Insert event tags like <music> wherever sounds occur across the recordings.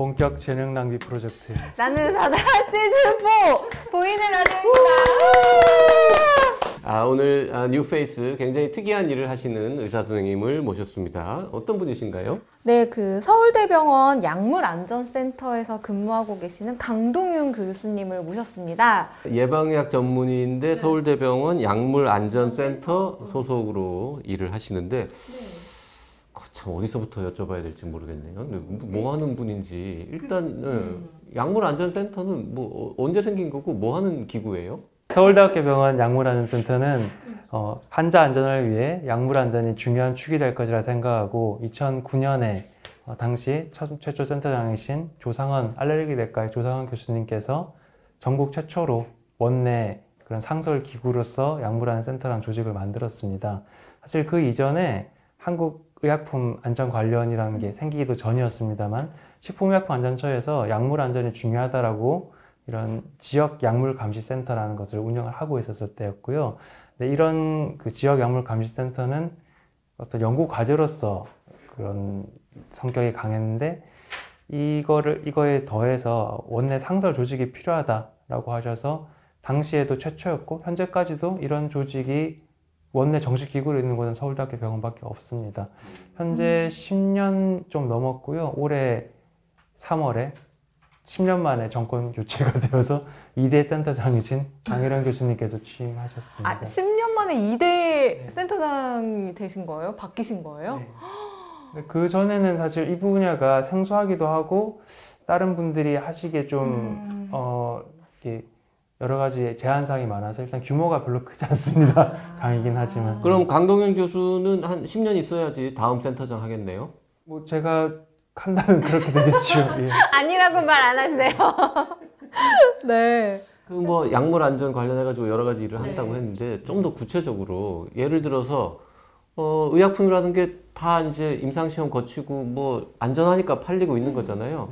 본격 재능 낭비 프로젝트. 나는 의사다 시즌 4 보이는 라디오입니다. 아, 오늘 아, 뉴페이스 굉장히 특이한 일을 하시는 의사 선생님을 모셨습니다. 어떤 분이신가요? 네, 그 서울대병원 약물안전센터에서 근무하고 계시는 강동윤 교수님을 모셨습니다. 예방의학 전문의인데 서울대병원 약물안전센터 소속으로 일을 하시는데 그 참 어디서부터 여쭤봐야 될지 모르겠네요. 근데 뭐 하는 분인지 일단 예, 약물안전센터는 뭐 어, 언제 생긴 거고 뭐 하는 기구예요? 서울대학교 병원 약물안전센터는 어, 환자 안전을 위해 약물 안전이 중요한 축이 될 것이라 생각하고 2009년에 어, 당시 첫- 최초 센터장이신 조상원 알레르기 내과의 조상원 교수님께서 전국 최초로 원내 그런 상설 기구로서 약물안전센터라는 조직을 만들었습니다. 사실 그 이전에 한국 의약품 안전관리원이라는 게 생기기도 전이었습니다만 식품의약품안전처에서 약물 안전이 중요하다라고 이런 지역 약물 감시 센터라는 것을 운영을 하고 있었을 때였고요. 네, 이런 그 지역 약물 감시 센터는 어떤 연구 과제로서 그런 성격이 강했는데 이거를 이거에 더해서 원내 상설 조직이 필요하다라고 하셔서 당시에도 최초였고 현재까지도 이런 조직이 원내 정식 기구로 있는 곳은 서울대학교 병원밖에 없습니다. 현재 10년 좀 넘었고요. 올해 3월에 10년 만에 정권 교체가 <laughs> 되어서 2대 센터장이신 강일환 교수님께서 취임하셨습니다. 아, 10년 만에 2대 센터장이 되신 거예요? 바뀌신 거예요? 네. 그 전에는 사실 이 분야가 생소하기도 하고 다른 분들이 하시기에 좀 음. 어, 이렇게 여러 가지 제한사항이 많아서 일단 규모가 별로 크지 않습니다. 장이긴 하지만. 그럼 강동현 교수는 한 10년 있어야지 다음 센터장 하겠네요. 뭐 제가 한다면 그렇게 되겠죠. <laughs> 예. 아니라고 말 안 하시네요. <laughs> 네. 그 뭐 약물 안전 관련해 가지고 여러 가지 일을 네. 한다고 했는데 좀 더 구체적으로 예를 들어서 어 의약품이라는 게 다 이제 임상 시험 거치고 뭐 안전하니까 팔리고 있는 거잖아요.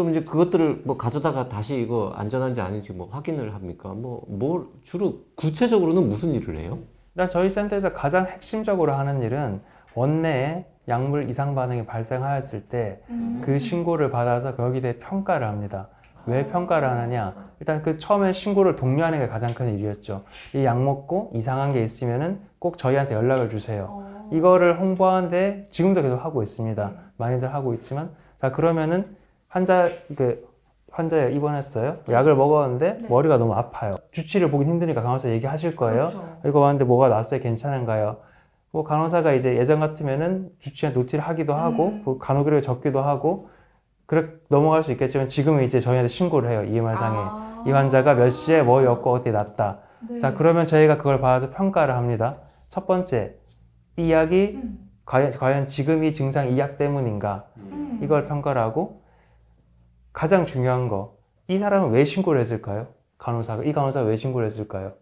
그럼 이제 그것들을 뭐 가져다가 다시 이거 안전한지 아닌지 뭐 확인을 합니까? 뭐 뭘 주로 구체적으로는 무슨 일을 해요? 일단 저희 센터에서 가장 핵심적으로 하는 일은 원내에 약물 이상 반응이 발생하였을 때그 신고를 받아서 거기에 대해 평가를 합니다. 왜 평가를 하느냐? 일단 그 처음에 신고를 독려하는 게 가장 큰 일이었죠. 이 약 먹고 이상한 게 있으면은 꼭 저희한테 연락을 주세요. 이거를 홍보하는데 지금도 계속 하고 있습니다. 많이들 하고 있지만 자 그러면은 환자 그 환자에 입원했어요. 약을 먹었는데 머리가 너무 아파요. 주치를 보긴 힘드니까 간호사 얘기하실 거예요. 이거 왔는데 뭐가 났어요? 괜찮은가요? 뭐 간호사가 이제 예전 같으면은 주치에 노티를 하기도 하고 그 간호기를 적기도 하고 그렇게 넘어갈 수 있겠지만 지금은 이제 저희한테 신고를 해요. EMR상에 아. 이 환자가 몇 시에 뭐였고 어디 났다. 네. 자 그러면 저희가 그걸 받아서 평가를 합니다. 첫 번째 이 약이 과연, 과연 지금 이 증상 이 약 때문인가 이걸 평가를 하고 가장 중요한 거 이 사람은 왜 신고를 했을까요? 간호사가 이 간호사가 왜 신고를 했을까요?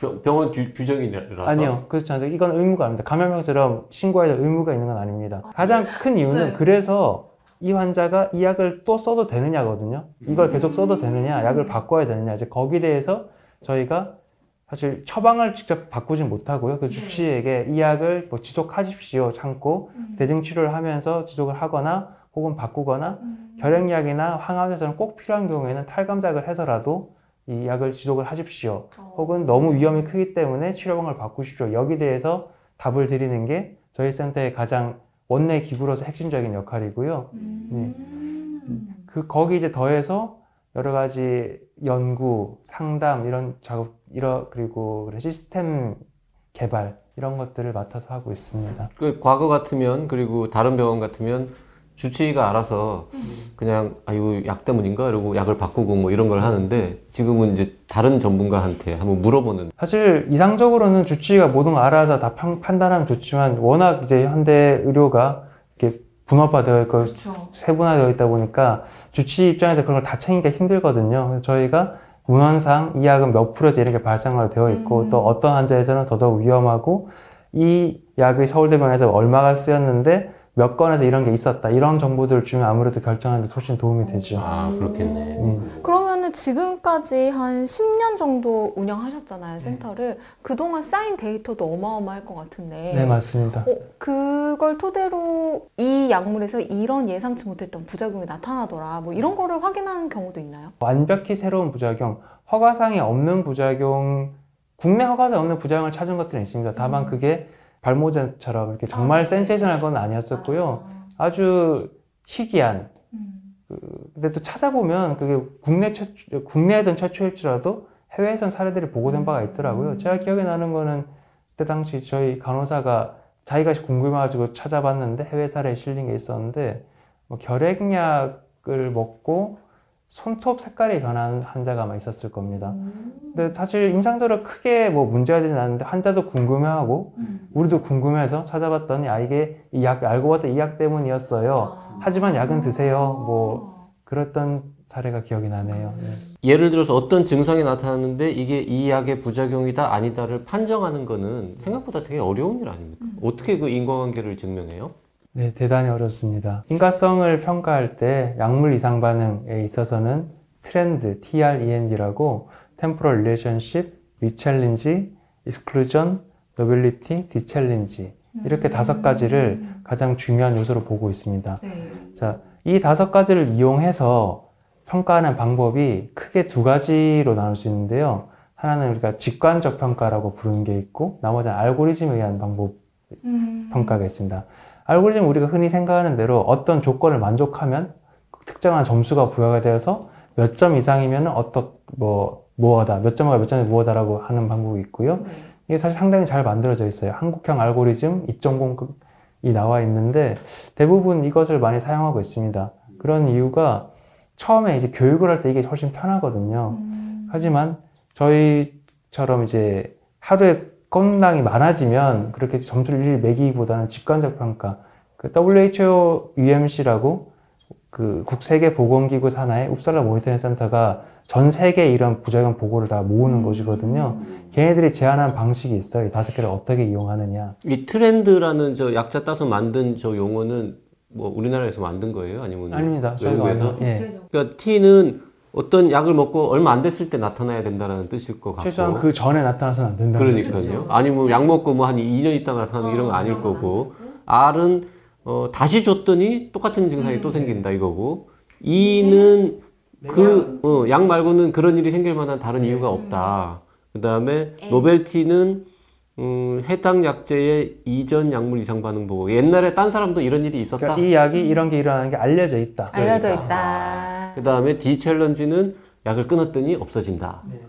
병- 규, 규정이라서 아니요, 그렇지 않죠. 이건 의무가 아닙니다. 감염병처럼 신고해야 될 의무가 있는 건 아닙니다. 가장 큰 이유는 네. 그래서 이 환자가 이 약을 또 써도 되느냐거든요. 이걸 계속 써도 되느냐, 약을 바꿔야 되느냐. 이제 거기에 대해서 저희가 사실 처방을 직접 바꾸진 못하고요. 그 주치의에게 이 약을 뭐 지속하십시오 참고 대증 치료를 하면서 지속을 하거나 혹은 바꾸거나 결핵약이나 항암제처럼 꼭 필요한 경우에는 탈감작을 해서라도 이 약을 지속을 하십시오. 혹은 너무 위험이 크기 때문에 치료방을 바꾸십시오. 여기 대해서 답을 드리는 게 저희 센터의 가장 원내 기구로서 핵심적인 역할이고요. 네. 그 거기 이제 더해서 여러 가지 연구, 상담 이런 작업, 이런 그리고 시스템 개발 이런 것들을 맡아서 하고 있습니다. 그 과거 같으면 그리고 다른 병원 같으면 주치의가 알아서 그냥 아 이거 약 때문인가 이러고 약을 바꾸고 뭐 이런 걸 하는데 지금은 이제 다른 전문가한테 한번 물어보는 사실 이상적으로는 주치의가 모든 걸 알아서 다 판- 판단하면 좋지만 워낙 이제 현대 의료가 이렇게 분업화되어 있고 그렇죠. 세분화되어 있다 보니까 주치의 입장에서 그런 걸 다 챙기기가 힘들거든요. 그래서 저희가 문헌상 이 약은 몇 프로째 이렇게 발생으로 되어 있고 음. 또 어떤 환자에서는 더더욱 위험하고 이 약이 서울대병원에서 얼마가 쓰였는데 몇 건에서 이런 게 있었다 이런 정보들을 주면 아무래도 결정하는 데 훨씬 도움이 되죠. 아 그렇겠네. 음. 그러면은 지금까지 한 10년 정도 운영하셨잖아요, 센터를. 그동안 쌓인 데이터도 어마어마할 것 같은데. 네 맞습니다. 어, 그걸 토대로 이 약물에서 이런 예상치 못했던 부작용이 나타나더라. 뭐 이런 거를 확인한 경우도 있나요? 완벽히 새로운 부작용, 허가상에 없는 부작용, 국내 허가상에 없는 부작용을 찾은 것들은 있습니다. 다만 음. 그게 발모제처럼 이렇게 정말 아, 센세이션할 건 아니었었고요. 아 주 희귀한. 그, 근데 또 찾아보면 그게 국내 최초, 국내에선 최초일지라도 해외에선 사례들이 보고된 바가 있더라고요. 제가 기억에 나는 거는 그때 당시 저희 간호사가 자기가 궁금해가지고 찾아봤는데 해외 사례에 실린 게 있었는데 뭐 결핵약을 먹고 손톱 색깔이 변한 환자가 아마 있었을 겁니다. 근데 사실 임상적으로 크게 뭐 문제가 되진 않는데 환자도 궁금해하고 우리도 궁금해서 찾아봤더니 아 이게 이 약 알고 봤더니 이 약 때문이었어요. 하지만 약은 드세요. 뭐 그랬던 사례가 기억이 나네요. 네. 예를 들어서 어떤 증상이 나타났는데 이게 이 약의 부작용이다 아니다를 판정하는 거는 생각보다 되게 어려운 일 아닙니까? 어떻게 그 인과관계를 증명해요? 네, 대단히 어렵습니다. 인과성을 평가할 때 약물 이상 반응에 있어서는 트렌드, TREND라고 Temporal Relationship, Rechallenge, Exclusion, Novelty, Dechallenge 이렇게 다섯 가지를 가장 중요한 요소로 보고 있습니다. 자, 이 다섯 가지를 이용해서 평가하는 방법이 크게 두 가지로 나눌 수 있는데요. 하나는 우리가 직관적 평가라고 부르는 게 있고, 나머지는 알고리즘에 의한 방법 평가가 있습니다. 알고리즘 우리가 흔히 생각하는 대로 어떤 조건을 만족하면 특정한 점수가 부여가 되어서 몇 점 이상이면 어떤 뭐 무엇다 몇 점과 몇 점이 무엇다라고 하는 방법이 있고요. 이게 사실 상당히 잘 만들어져 있어요. 한국형 알고리즘 2.0급이 나와 있는데 대부분 이것을 많이 사용하고 있습니다. 그런 이유가 처음에 이제 교육을 할 때 이게 훨씬 편하거든요. 하지만 저희처럼 이제 하루에 건당이 많아지면 그렇게 점수를 일일이 매기기보다는 직관적 평가. 그 WHO UMC라고 그 국세계 보건기구 산하의 웁살라 모니터링 센터가 전 세계 이런 부작용 보고를 다 모으는 곳이거든요. 걔네들이 제안한 방식이 있어요. 이 다섯 개를 어떻게 이용하느냐. 이 트렌드라는 저 약자 따서 만든 저 용어는 뭐 우리나라에서 만든 거예요? 아니면 아닙니다. 외국에서? 예. 그러니까 T는 어떤 약을 먹고 얼마 안 됐을 때 나타나야 된다는 뜻일 것 같고 최소한 그 전에 나타나서는 안 된다는 거죠. 그러니까요. 아니면 약 먹고 뭐 한 2년 있다 나타나는 이런 거 아닐 거고 R은 어, 다시 줬더니 똑같은 증상이 또 생긴다 이거고 E는 그약 말고는 그런 일이 생길 만한 다른 이유가 없다. 그 다음에 노벨티는 음, 해당 약제의 이전 약물 이상 반응 보고 옛날에 딴 사람도 이런 일이 있었다. 그러니까 이 약이 이런 게 일어나는 게 알려져 있다. 알려져 그러니까. 있다. 그 다음에 D 챌린지는 약을 끊었더니 없어지다. 네.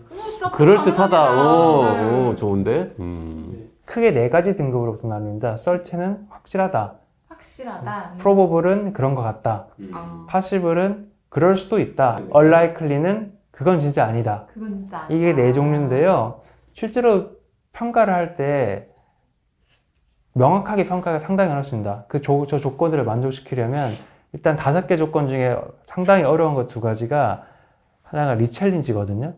그럴 듯하다. 오, 네. 오, 좋은데. 음. 크게 네 가지 등급으로부터 나눕니다. 썰트는 확실하다. 확실하다. 프로버블은 그런 것 같다. 아, 파시블은 그럴 수도 있다. 얼라이클리는 그건 진짜 아니다. 그건 진짜 이게 네 종류인데요. 실제로 평가를 할 때 명확하게 평가가 상당히 어렵습니다. 그 조, 저 조건들을 만족시키려면 일단 다섯 개 조건 중에 상당히 어려운 것 두 가지가 하나가 rechallenge거든요.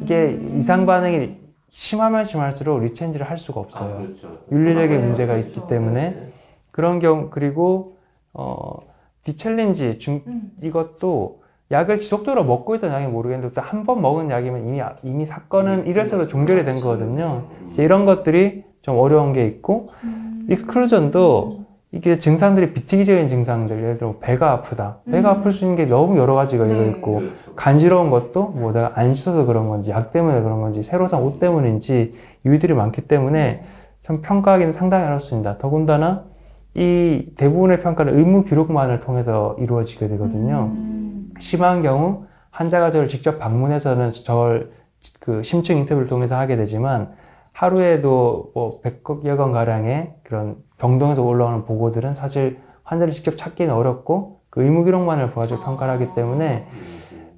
이게 이상 반응이 심하면 심할수록 rechallenge를 할 수가 없어요. 그렇죠. 윤리적인 문제가 있기 때문에 그런 경우 그리고 어 dechallenge 중 음. 이것도 약을 지속적으로 먹고 있던 약이 모르겠는데 또 한 번 먹은 약이면 이미 이미 사건은 일회성으로 종결이 된 거거든요. 이제 이런 것들이 좀 어려운 게 있고 익스클루전도 이게 증상들이 비특이적인 증상들 예를 들어 배가 아프다 배가 아플 수 있는 게 너무 여러 가지가 네. 있고 간지러운 것도 뭐 내가 안 씻어서 그런 건지 약 때문에 그런 건지 새로 산 옷 때문인지 이유들이 많기 때문에 참 평가하기는 상당히 어렵습니다. 더군다나 이 대부분의 평가는 의무 기록만을 통해서 이루어지게 되거든요. 심한 경우 환자가 저를 직접 방문해서는 저를 그 심층 인터뷰를 통해서 하게 되지만 하루에도 뭐 100여 건 가량의 그런 병동에서 올라오는 보고들은 사실 환자를 직접 찾기는 어렵고 그 의무 기록만을 보아주고 평가를 하기 때문에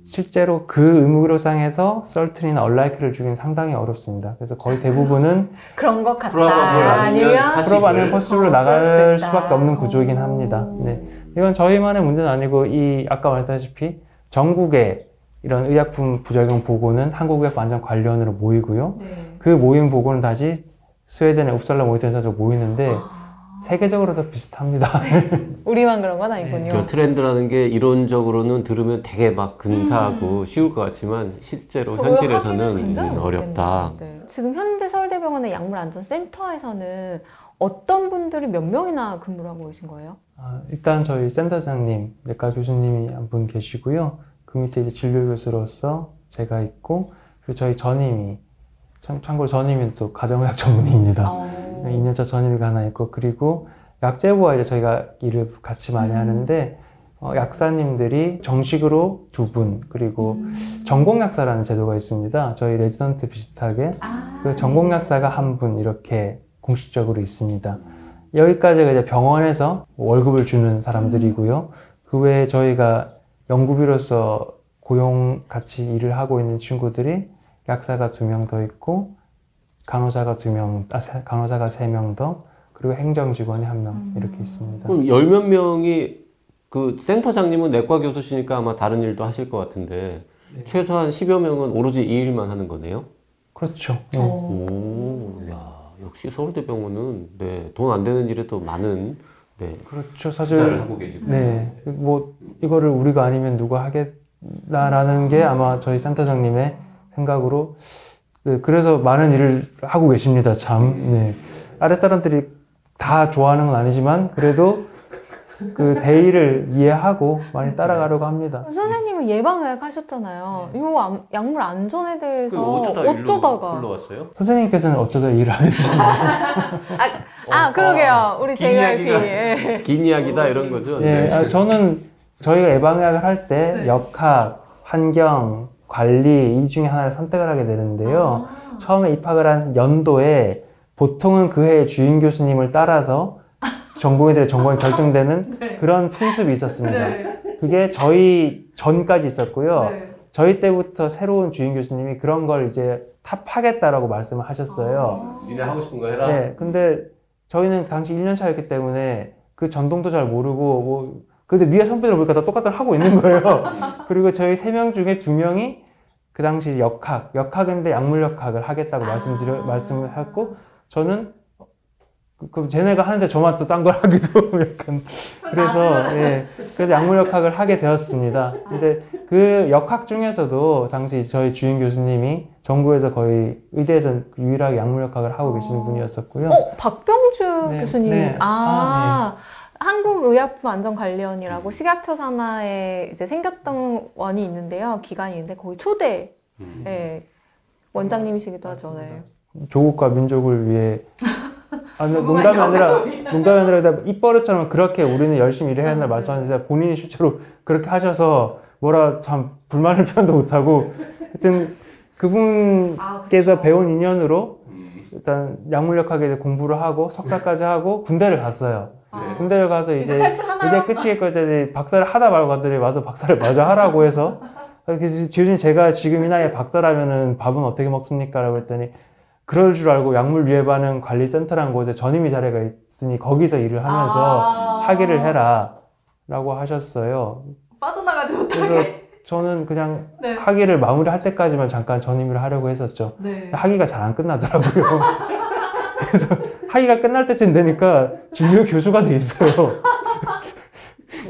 실제로 그 의무 기록상에서 썰튼이나 얼라이크를 주기는 상당히 어렵습니다. 그래서 거의 대부분은 <laughs> 그런 것 같다. 프로바블 아니면 프로브 아니면 포스블로 어, 나갈. 수밖에 없는 구조이긴 합니다. 네. 이건 저희만의 문제는 아니고 이 아까 말했다시피 전국에 이런 의약품 부작용 보고는 한국의약안전관리원으로 모이고요. 네. 그 모임 보고는 다시 스웨덴의 웁살라 모니터에서 모이는데 아, 세계적으로 다 비슷합니다. <laughs> 우리만 그런 건 아니군요. 저 트렌드라는 게 이론적으로는 들으면 되게 막 근사하고 쉬울 것 같지만 실제로 현실에서는 음, 어렵다. 네. 지금 현재 서울대병원의 약물안전센터에서는 어떤 분들이 몇 명이나 근무를 하고 계신 거예요? 아, 일단 저희 센터장님, 내과 교수님이 한 분 계시고요. 그 밑에 이제 진료 교수로서 제가 있고, 그리고 저희 전임의, 참, 참고로 전임은 또 가정의학 전문의입니다. 어. 2년차 전임의가 하나 있고, 그리고 약제부와 이제 저희가 일을 같이 많이 음. 하는데, 어, 약사님들이 정식으로 두 분, 그리고 음. 전공 약사라는 제도가 있습니다. 저희 레지던트 비슷하게. 아, 그 전공 약사가 한 분 이렇게 공식적으로 있습니다. 여기까지가 이제 병원에서 월급을 주는 사람들이고요. 그 외에 저희가 연구비로서 고용 같이 일을 하고 있는 친구들이 약사가 두 명 더 있고 간호사가 두 명, 아, 세- 간호사가 세 명 더, 그리고 행정 직원이 한 명 이렇게 있습니다. 그럼 열 몇 명이 그 센터장님은 내과 교수시니까 아마 다른 일도 하실 것 같은데 최소한 10여 명은 오로지 이 일만 하는 거네요? 그렇죠. 네. 어. 오, 야, 역시 서울대병원은 네, 돈 안 되는 일에도 많은 네, 그렇죠. 사실 하고 계시고. 네, 뭐 이거를 우리가 아니면 누가 하겠나라는 게 아마 저희 센터장님의 생각으로 네, 그래서 많은 일을 하고 계십니다. 참. 네. 아랫 사람들이 다 좋아하는 건 아니지만 그래도 그 대의를 이해하고 많이 따라가려고 합니다. 선생님은 예방의학 하셨잖아요. 이 약물 안전에 그 대해서 어쩌다 일로 어쩌다가 불러왔어요? 선생님께서는 어쩌다 일을 하게 되셨나요? <laughs> 아 그러게요 우리 긴 JYP 이야기가- 예. <laughs> 긴 이야기다 이런 거죠? 예, 네. 아, 저는 저희가 예방의학을 할 때 역학, 환경, 관리 이 중에 하나를 선택을 하게 되는데요. 아. 처음에 입학을 한 연도에 보통은 그 해의 주임 교수님을 따라서 전공의들의 전공이 결정되는 <laughs> 그런 풍습이 있었습니다. 그게 저희 전까지 있었고요. 저희 때부터 새로운 주임 교수님이 그런 걸 이제 탑하겠다라고 말씀을 하셨어요. 니네 하고 싶은 거 해라. 네, 근데 저희는 당시 1년 차였기 때문에 그 전통도 잘 모르고 뭐 근데 위에 선배들 보니까 다 똑같은 걸 하고 있는 거예요. <laughs> 그리고 저희 세명 중에 두 명이 그 당시 역학, 역학인데 약물역학을 하겠다고 말씀드려 말씀을 했고 저는 그- 그 쟤네가 하는데 저만 또 딴 걸 하기도 <laughs> 약간 그래서 예 그래서 약물역학을 하게 되었습니다. 근데 그 역학 중에서도 당시 저희 주임 교수님이 전국에서 거의 의대에서 유일하게 약물역학을 하고 계시는 분이었었고요. 어 박병주 네, 교수님. 네. 아, 한국의약품안전관리원이라고 식약처 산하에 이제 생겼던 원이 있는데요 기관이 있는데 거기 초대 음. 예, 원장님이시기도 하죠. 네. 조국과 민족을 위해 <laughs> 아, 근데 농담이 아니라 농담이 아니라 입버릇처럼 그렇게 우리는 열심히 일해야 한다 말씀하는데 본인이 실제로 그렇게 하셔서 뭐라 참 불만을 <laughs> 표현도 못하고 하여튼 그분께서 배운 인연으로 일단 약물역학에 대해 공부를 하고 석사까지 하고 군대를 갔어요. 아. 군대를 가서 이제? 이제 끝이겠거든요. 박사를 하다 말고 가더니 와서 박사를 마저 하라고 해서 <laughs> 그래서 지금 제가 지금 이 나이에 박사라면은 밥은 어떻게 먹습니까? 라고 했더니 그럴 줄 알고 약물 유해 반응 관리 센터라는 곳에 전임의 자리가 있으니 거기서 일을 하면서 아. 하기를 해라 라고 하셨어요. 빠져나가지 못하게. 저는 그냥 네. 학위를 마무리할 때까지만 잠깐 전임을 하려고 했었죠. 네. 학위가 잘 안 끝나더라고요. <laughs> 그래서 학위가 끝날 때쯤 되니까 진료 교수가 돼 있어요.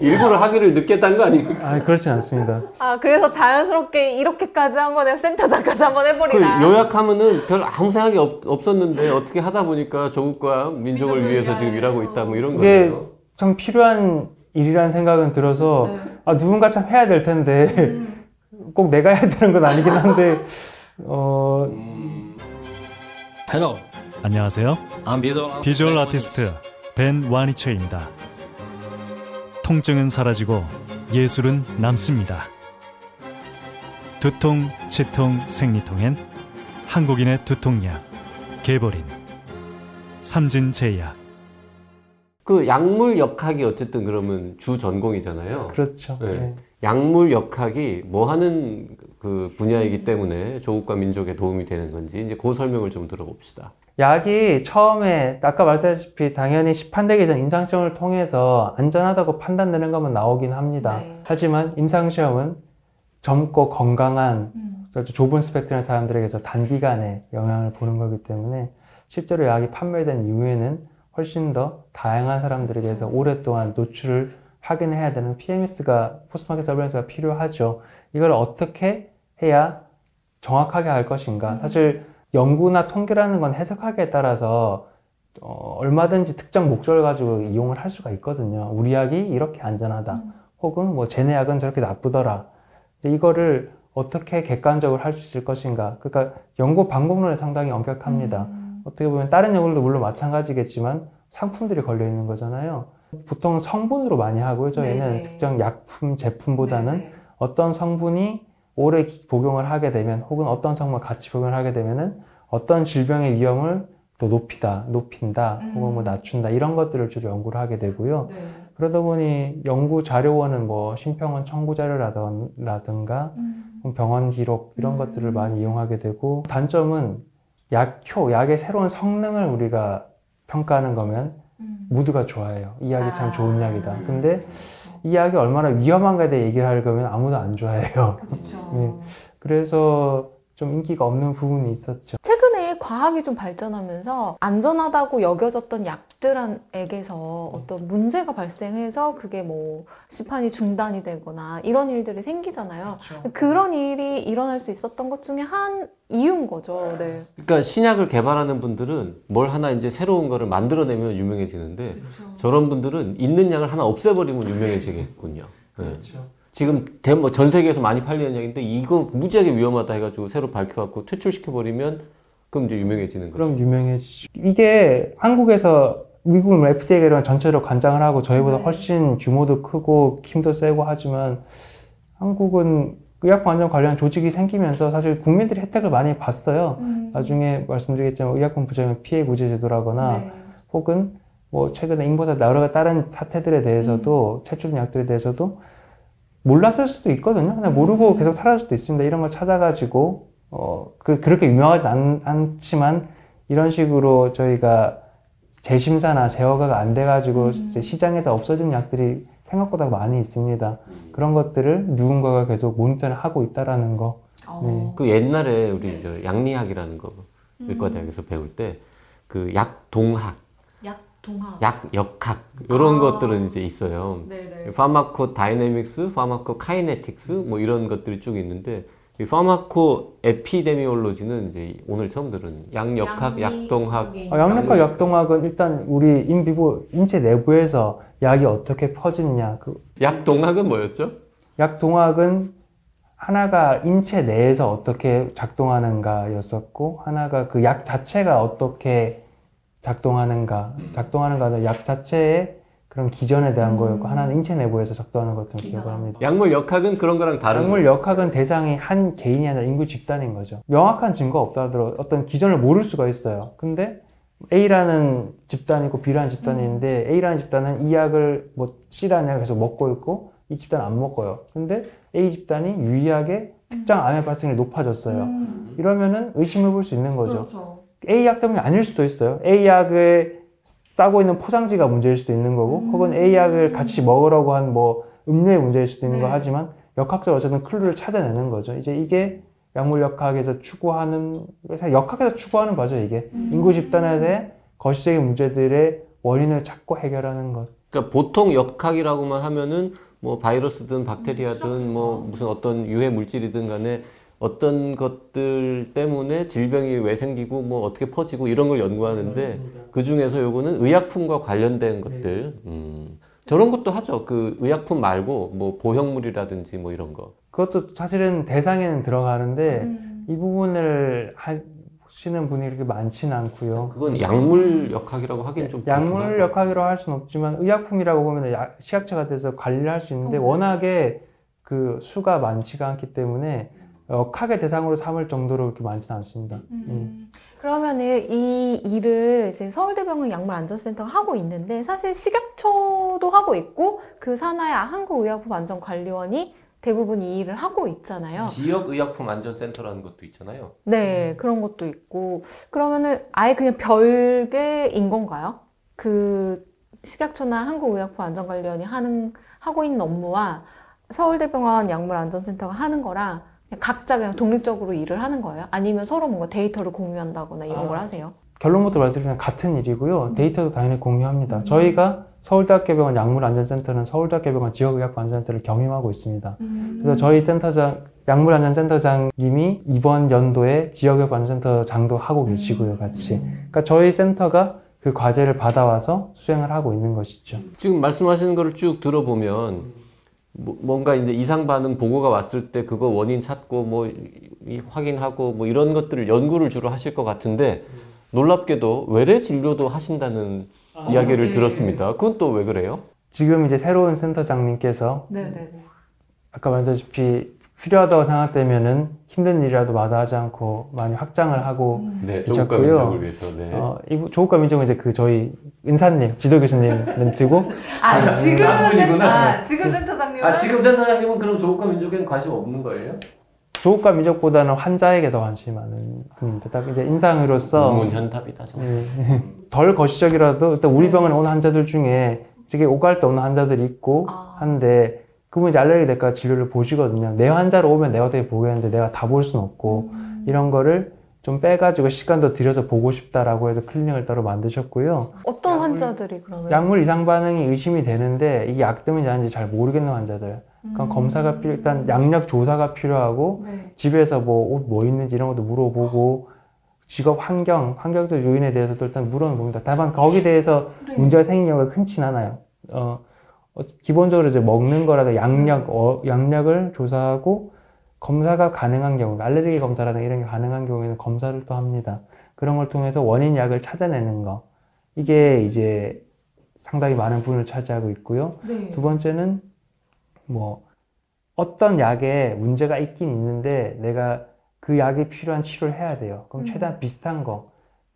일부러 하기를 늦겠다는 거 아닙니까? 아, 그렇진 않습니다. 아 그래서 자연스럽게 이렇게까지 한 거네요. 센터장까지 한번 그 해버리나. 요약하면은 별 아무 생각이 없, 없었는데 어떻게 하다 보니까 조국과 민족을 민족을 위해서 위하여. 지금 일하고 있다 뭐 이런 이게 거예요. 참 필요한 일이라는 생각은 들어서 네. 아, 누군가 참 해야 될 텐데 음. 꼭 내가 해야 되는 건 아니긴 한데 어, Hello, 안녕하세요. I'm Visual 비주얼 아티스트 벤 와니처입니다. 통증은 사라지고 예술은 남습니다. 두통, 치통, 생리통엔 한국인의 두통약 개보린 삼진제약 그 약물 역학이 어쨌든 그러면 주 전공이잖아요. 그렇죠. 네. 네. 약물 역학이 뭐 하는 그 분야이기 때문에 조국과 민족에 도움이 되는 건지 이제 그 설명을 좀 들어봅시다. 약이 처음에 아까 말했다시피 당연히 시판되기 전 임상시험을 통해서 안전하다고 판단되는 것만 나오긴 합니다. 네. 하지만 임상시험은 젊고 건강한 음. 좁은 스펙트럼의 사람들에게서 단기간에 영향을 보는 거기 때문에 실제로 약이 판매된 이후에는 훨씬 더 다양한 사람들에게서 오랫동안 노출을 확인해야 되는 PMS가 포스트마켓 서비스가 필요하죠. 이걸 어떻게 해야 정확하게 할 것인가? 사실 연구나 통계라는 건 해석하기에 따라서 어, 얼마든지 특정 목적을 가지고 이용을 할 수가 있거든요. 우리 약이 이렇게 안전하다. 혹은 뭐 쟤네 약은 저렇게 나쁘더라. 이거를 어떻게 객관적으로 할 수 있을 것인가. 그러니까 연구 방법론이 상당히 엄격합니다. 음. 어떻게 보면 다른 연구들도 물론 마찬가지겠지만 상품들이 걸려 있는 거잖아요. 보통 성분으로 많이 하고요. 저희는 네네. 특정 약품 제품보다는 네네. 어떤 성분이 오래 기- 복용을 하게 되면 혹은 어떤 성분 같이 복용을 하게 되면은 어떤 질병의 위험을 더 높이다, 높인다, 혹은 뭐 음. 낮춘다 이런 것들을 주로 연구를 하게 되고요. 네. 그러다 보니 연구 자료원은 뭐 심평원 청구 자료라든가 음. 병원 기록 이런 음. 것들을 많이 이용하게 되고 단점은 약효, 약의 새로운 성능을 우리가 평가하는 거면 음. 모두가 좋아해요. 이 약이 참 좋은 아. 약이다. 근데 이 약이 얼마나 위험한가에 대해 얘기를 하려고 하면 아무도 안 좋아해요. 그렇죠. 네. 그래서 좀 인기가 없는 부분이 있었죠. 최근에 과학이 좀 발전하면서 안전하다고 여겨졌던 약들에게서 어떤 문제가 발생해서 그게 뭐 시판이 중단이 되거나 이런 일들이 생기잖아요. 그런 일이 일어날 수 있었던 것 중에 한 이유인 거죠. 네. 그러니까 신약을 개발하는 분들은 뭘 하나 이제 새로운 거를 만들어내면 유명해지는데 저런 분들은 있는 약을 하나 없애버리면 유명해지겠군요. 네. 지금 대- 뭐전 세계에서 많이 팔리는 약인데 이거 무지하게 위험하다 해가지고 새로 밝혀갖고 퇴출시켜버리면 그럼 이제 유명해지는 거죠. 그럼 유명해지죠. 이게 한국에서 미국은 FDA가 전체로 관장을 하고 저희보다 네. 훨씬 규모도 크고 힘도 세고 하지만 한국은 의약품 안전 관련 조직이 생기면서 사실 국민들이 혜택을 많이 봤어요. 나중에 말씀드리겠지만 의약품 부정의 피해 구제 제도라거나 네. 혹은 뭐 최근에 인보사 여러 가지 다른 사태들에 대해서도 채취된 약들에 대해서도 몰랐을 수도 있거든요. 그냥 모르고 계속 살아갈 수도 있습니다. 이런 걸 찾아가지고 어 그, 그렇게 유명하지 않, 않지만 이런 식으로 저희가 재심사나 제어가 안 돼가지고 이제 시장에서 없어진 약들이 생각보다 많이 있습니다. 그런 것들을 누군가가 계속 모니터를 하고 있다라는 거. 어. 그 옛날에 우리 저 약리학이라는 거 의과대학에서 배울 때 그 약동학, 약 동학. 약 역학 이런 아. 것들은 이제 있어요. 네네. pharmacodynamics, pharmacokinetics 뭐 이런 것들이 쭉 있는데 이 pharmacoepidemiology는 이제 오늘 처음 들은 약역학, 약동학 어, 약역학과 약동학은 일단 우리 in vivo 인체 내부에서 약이 어떻게 퍼지느냐. 그 약동학은 뭐였죠? 약동학은 하나가 인체 내에서 어떻게 작동하는가였었고 하나가 그 약 자체가 어떻게 작동하는가 작동하는가는 약 자체의 그런 기전에 대한 거였고 하나는 인체 내부에서 작동하는 것을 기억을 합니다. 약물 역학은 그런 거랑 다른 약물 거예요. 역학은 대상이 한 개인이 아니라 인구 집단인 거죠. 명확한 증거 없다 하더라도 어떤 기전을 모를 수가 있어요. 근데 A라는 집단이 있고 B라는 집단이 있는데 A라는 집단은 이 약을 뭐 C라는 약을 계속 먹고 있고 이 집단은 안 먹어요. 근데 A 집단이 유의하게 특정 암의 발생률이 높아졌어요. 이러면은 의심해 볼 수 있는 거죠. 그렇죠. A 약 때문이 아닐 수도 있어요. A 약을 싸고 있는 포장지가 문제일 수도 있는 거고, 혹은 A 약을 같이 먹으라고 한 뭐 음료의 문제일 수도 있는 거 네. 하지만 역학적으로 어쨌든 클루를 찾아내는 거죠. 이제 이게 약물 역학에서 추구하는 그래서 역학에서 추구하는 거죠. 이게 인구 집단에서의 거시적인 문제들의 원인을 찾고 해결하는 것. 그러니까 보통 역학이라고만 하면은 뭐 바이러스든 박테리아든 뭐 무슨 어떤 유해 물질이든 간에 어떤 것들 때문에 질병이 왜 생기고 뭐 어떻게 퍼지고 이런 걸 연구하는데 그 중에서 요거는 의약품과 관련된 것들. 음, 저런 것도 하죠. 그 의약품 말고 뭐 보형물이라든지 뭐 이런 거. 그것도 사실은 대상에는 들어가는데 음. 이 부분을 하시는 분이 그렇게 많지는 않고요. 그건 약물 역학이라고 하긴 좀 약물 역학이라고 할 수는 없지만 의약품이라고 보면 약- 시약처가 돼서 관리를 할수 있는데 어. 워낙에 그 수가 많지가 않기 때문에 역학의 대상으로 삼을 정도로 그렇게 많지는 않습니다. 음. 그러면은 이 일을 이제 서울대병원 약물안전센터가 하고 있는데 사실 식약처도 하고 있고 그 산하의 한국의약품안전관리원이 대부분 이 일을 하고 있잖아요. 지역 의약품 안전센터라는 것도 있잖아요 네, 그런 것도 있고 그러면은 아예 그냥 별개인 건가요? 그 식약처나 한국의약품안전관리원이 하는 하고 있는 업무와 서울대병원 약물안전센터가 하는 거랑 각자 그냥 독립적으로 일을 하는 거예요? 아니면 서로 뭔가 데이터를 공유한다거나 이런 아. 걸 하세요? 결론부터 말드리면 같은 일이고요. 데이터도 당연히 공유합니다. 저희가 서울대학교병원 약물안전센터는 서울대학교병원 지역의학안전센터를 경임하고 있습니다. 그래서 저희 센터장 약물안전센터장님이 이번 연도에 지역의학안전센터장도 하고 계시고요, 같이. 그러니까 저희 센터가 그 과제를 받아와서 수행을 하고 있는 것이죠. 지금 말씀하시는 거를 쭉 들어보면 뭐- 뭔가 이제 이상 반응 보고가 왔을 때 그거 원인 찾고 뭐 이- 확인하고 뭐 이런 것들을 연구를 주로 하실 것 같은데 놀랍게도 외래 진료도 하신다는 이야기를 네. 들었습니다. 그건 또 왜 그래요? 지금 이제 새로운 센터장님께서 네네네. 아까 말했다시피 필요하다고 생각되면은 힘든 일이라도 마다하지 않고 많이 확장을 하고 네, 조국과 조국과 민족을 위해서. 네. 어, 이 조국과 민족은 이제 그 저희 은사님, 지도 교수님 멘트고 아, 지금은 나쁜이구나. 센- 아, 지금 센터장님은 아 지금 센터장님은 그럼 조국과 민족에는 관심 없는 거예요? 조국과 민족보다는 환자에게 더 관심이 많은 분입니다. 딱 이제 임상으로서 문문현답이다 정말. 음, <laughs> 덜 거시적이라도 일단 우리 병원에 오는 환자들 중에 되게 오갈 때 오는 환자들이 있고 아. 한데 그분 이제 알레르기 내과 진료를 보시거든요. 내 환자로 오면 내가 어떻게 보겠는데 내가 다 볼 수는 없고 음. 이런 거를 좀 빼가지고 시간도 들여서 보고 싶다라고 해서 클리닉을 따로 만드셨고요. 어떤 약물- 환자들이 그러면 약물 이상 반응이 의심이 되는데 이게 약 때문인지 아닌지 잘 모르겠는 환자들. 그러니까 음. 검사가 필요, 일단 양력 조사가 필요하고 네. 집에서 뭐 옷 뭐 있는지 이런 것도 물어보고 직업 환경, 환경적 요인에 대해서도 일단 물어봅니다. 다만 거기에 대해서 네. 문제가 생긴 경우가 흔치 않아요. 어, 어, 기본적으로 이제 먹는 거라도 양력, 어, 양력을 조사하고 검사가 가능한 경우, 알레르기 검사라든가 이런 게 가능한 경우에는 검사를 또 합니다. 그런 걸 통해서 원인 약을 찾아내는 거. 이게 이제 상당히 많은 부분을 차지하고 있고요. 네. 두 번째는 뭐 어떤 약에 문제가 있긴 있는데 내가 그 약이 필요한 치료를 해야 돼요. 그럼 음. 최대한 비슷한 거,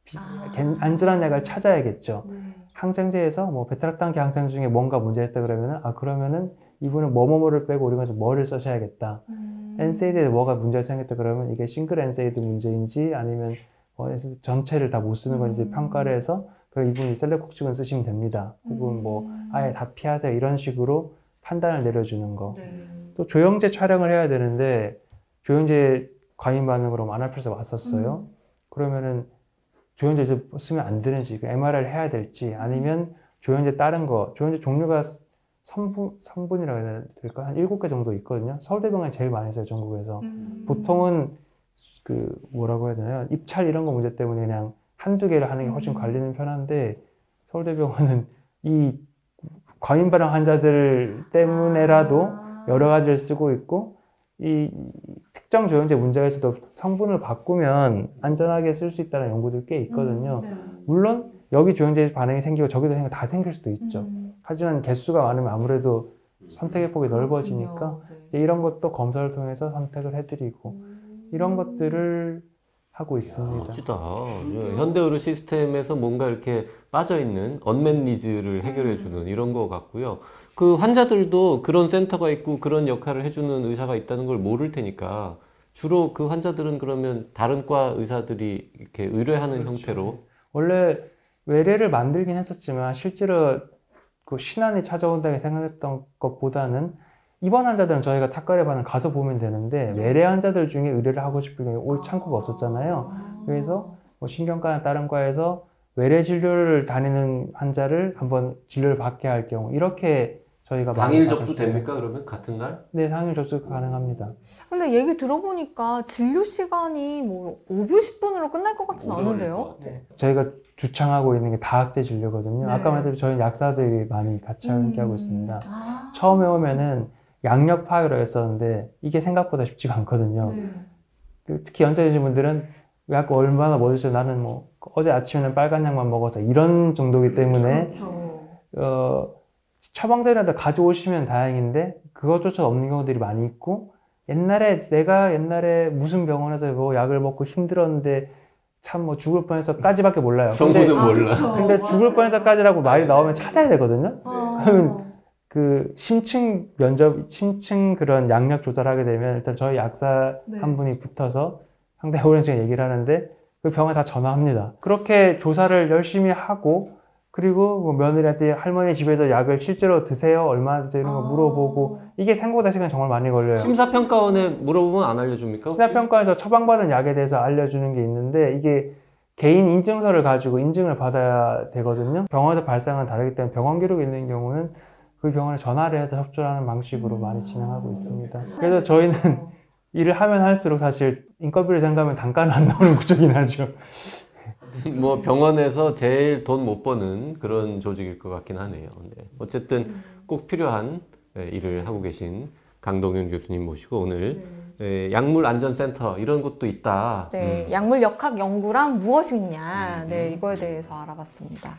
비- 아. 괜- 안전한 약을 찾아야겠죠. 네. 항생제에서 뭐 베타락탄 항생제 중에 뭔가 문제가 있다 그러면은 아 그러면은 이분은 뭐뭐뭐를 빼고 우리가 좀 뭐를 써셔야겠다. 음. NSAID에 뭐가 문제가 생겼다 그러면 이게 single NSAID 문제인지 아니면 뭐 NSAID 전체를 다 못 쓰는 건지 음. 평가를 해서 그 이분이 celecoxib은 쓰시면 됩니다. 혹은 뭐 음. 아예 다 피하세요 이런 식으로 판단을 내려주는 거. 네. 또 조영제 촬영을 해야 되는데 조영제 과잉 반응으로 anaphylaxis가 왔었어요. 음. 그러면은 이제 쓰면 안 되는지 그 MRI를 해야 될지 아니면 조영제 다른 거 조영제 종류가 3분 3분이라고 해야 될까 한 7개 정도 있거든요. 서울대병원이 제일 많이 써요 전국에서. 음. 보통은 그 뭐라고 해야 되나요? 입찰 이런 거 문제 때문에 그냥 한두 개를 하는 게 훨씬 음. 관리는 편한데 서울대병원은 이 과민 반응 환자들 때문에라도 아. 여러 가지를 쓰고 있고 이 특정 조영제 문제가 있어도 성분을 바꾸면 안전하게 쓸 수 있다는 연구들 꽤 있거든요. 음, 네. 물론 여기 조영제 반응이 생기고 저기도 생기고 다 생길 수도 있죠. 음. 하지만 개수가 많으면 아무래도 선택의 폭이 넓어지니까. 이제 이런 것도 검사를 통해서 선택을 해드리고 네. 이런 것들을 하고 있습니다. 멋지다. 예, 현대 의료 시스템에서 뭔가 이렇게 빠져 있는 unmet needs를 해결해 주는 이런 거 같고요. 그 환자들도 그런 센터가 있고 그런 역할을 해주는 의사가 있다는 걸 모를 테니까 주로 그 환자들은 그러면 다른 과 의사들이 이렇게 의뢰하는 형태로. 원래 외래를 만들긴 했었지만 실제로 그 신안이 찾아온다고 생각했던 것보다는 입원 환자들은 저희가 탁가래 반응 가서 보면 되는데 외래 환자들 중에 의뢰를 하고 싶을 경우에 올 창구가 없었잖아요. 그래서 뭐 신경과나 다른 과에서 외래 진료를 다니는 환자를 한번 진료를 받게 할 경우 이렇게 저희가 당일 접수 받았어요. 됩니까? 그러면 같은 날? 네, 당일 접수 가능합니다. 근데 얘기 들어보니까 진료 시간이 뭐 5분, 10분으로 끝날 것 같진 않은데요? 것 같아. 저희가 주창하고 있는 게 다학제 진료거든요. 네. 아까 말했듯이 저희 약사들이 많이 같이 함께하고 있습니다. 아. 처음에 오면은 양력 파악을 했었는데 이게 생각보다 쉽지가 않거든요. 네. 그 특히 연세이신 분들은 약 얼마나 뭐 드셔 나는 뭐 어제 아침에는 빨간 약만 먹어서 이런 정도기 때문에 그렇죠. 어 처방전이라도 가져오시면 다행인데 그것조차 없는 경우들이 많이 있고 옛날에 내가 옛날에 무슨 병원에서 뭐 약을 먹고 힘들었는데 참 뭐 죽을 뻔해서까지밖에 몰라요. 근데, 성분은 몰라. 그쵸. 근데 죽을 뻔해서까지라고 말이 나오면 찾아야 되거든요. 아. 그러면 그 심층 면접, 심층 그런 양력 조사를 하게 되면 일단 저희 약사 네. 한 분이 붙어서 상당히 오랜 시간 얘기를 하는데 그 병원에 다 전화합니다. 그렇게 조사를 열심히 하고 그리고 뭐 며느리한테 할머니 집에서 약을 실제로 드세요? 얼마나 드세요? 이런 거 아. 물어보고 이게 생보다 시간 정말 많이 걸려요. 심사평가원에 물어보면 안 알려줍니까? 혹시? 심사평가에서 처방받은 약에 대해서 알려주는 게 있는데 이게 개인 인증서를 가지고 인증을 받아야 되거든요. 병원에서 발생은 다르기 때문에 병원 기록이 있는 경우는 그 병원에 전화를 해서 협조하는 방식으로 많이 진행하고 있습니다. 그래서 저희는 <laughs> 일을 하면 할수록 사실 인건비를 생각하면 단가는 안 나오는 구조긴 하죠. <laughs> 뭐 병원에서 제일 돈 못 버는 그런 조직일 것 같긴 하네요. 네. 어쨌든 꼭 필요한 예, 일을 하고 계신 강동윤 교수님 모시고 오늘 예, 약물 안전센터 이런 곳도 있다. 네, 음. 약물 역학 연구란 무엇이냐, 네, 이거에 대해서 알아봤습니다.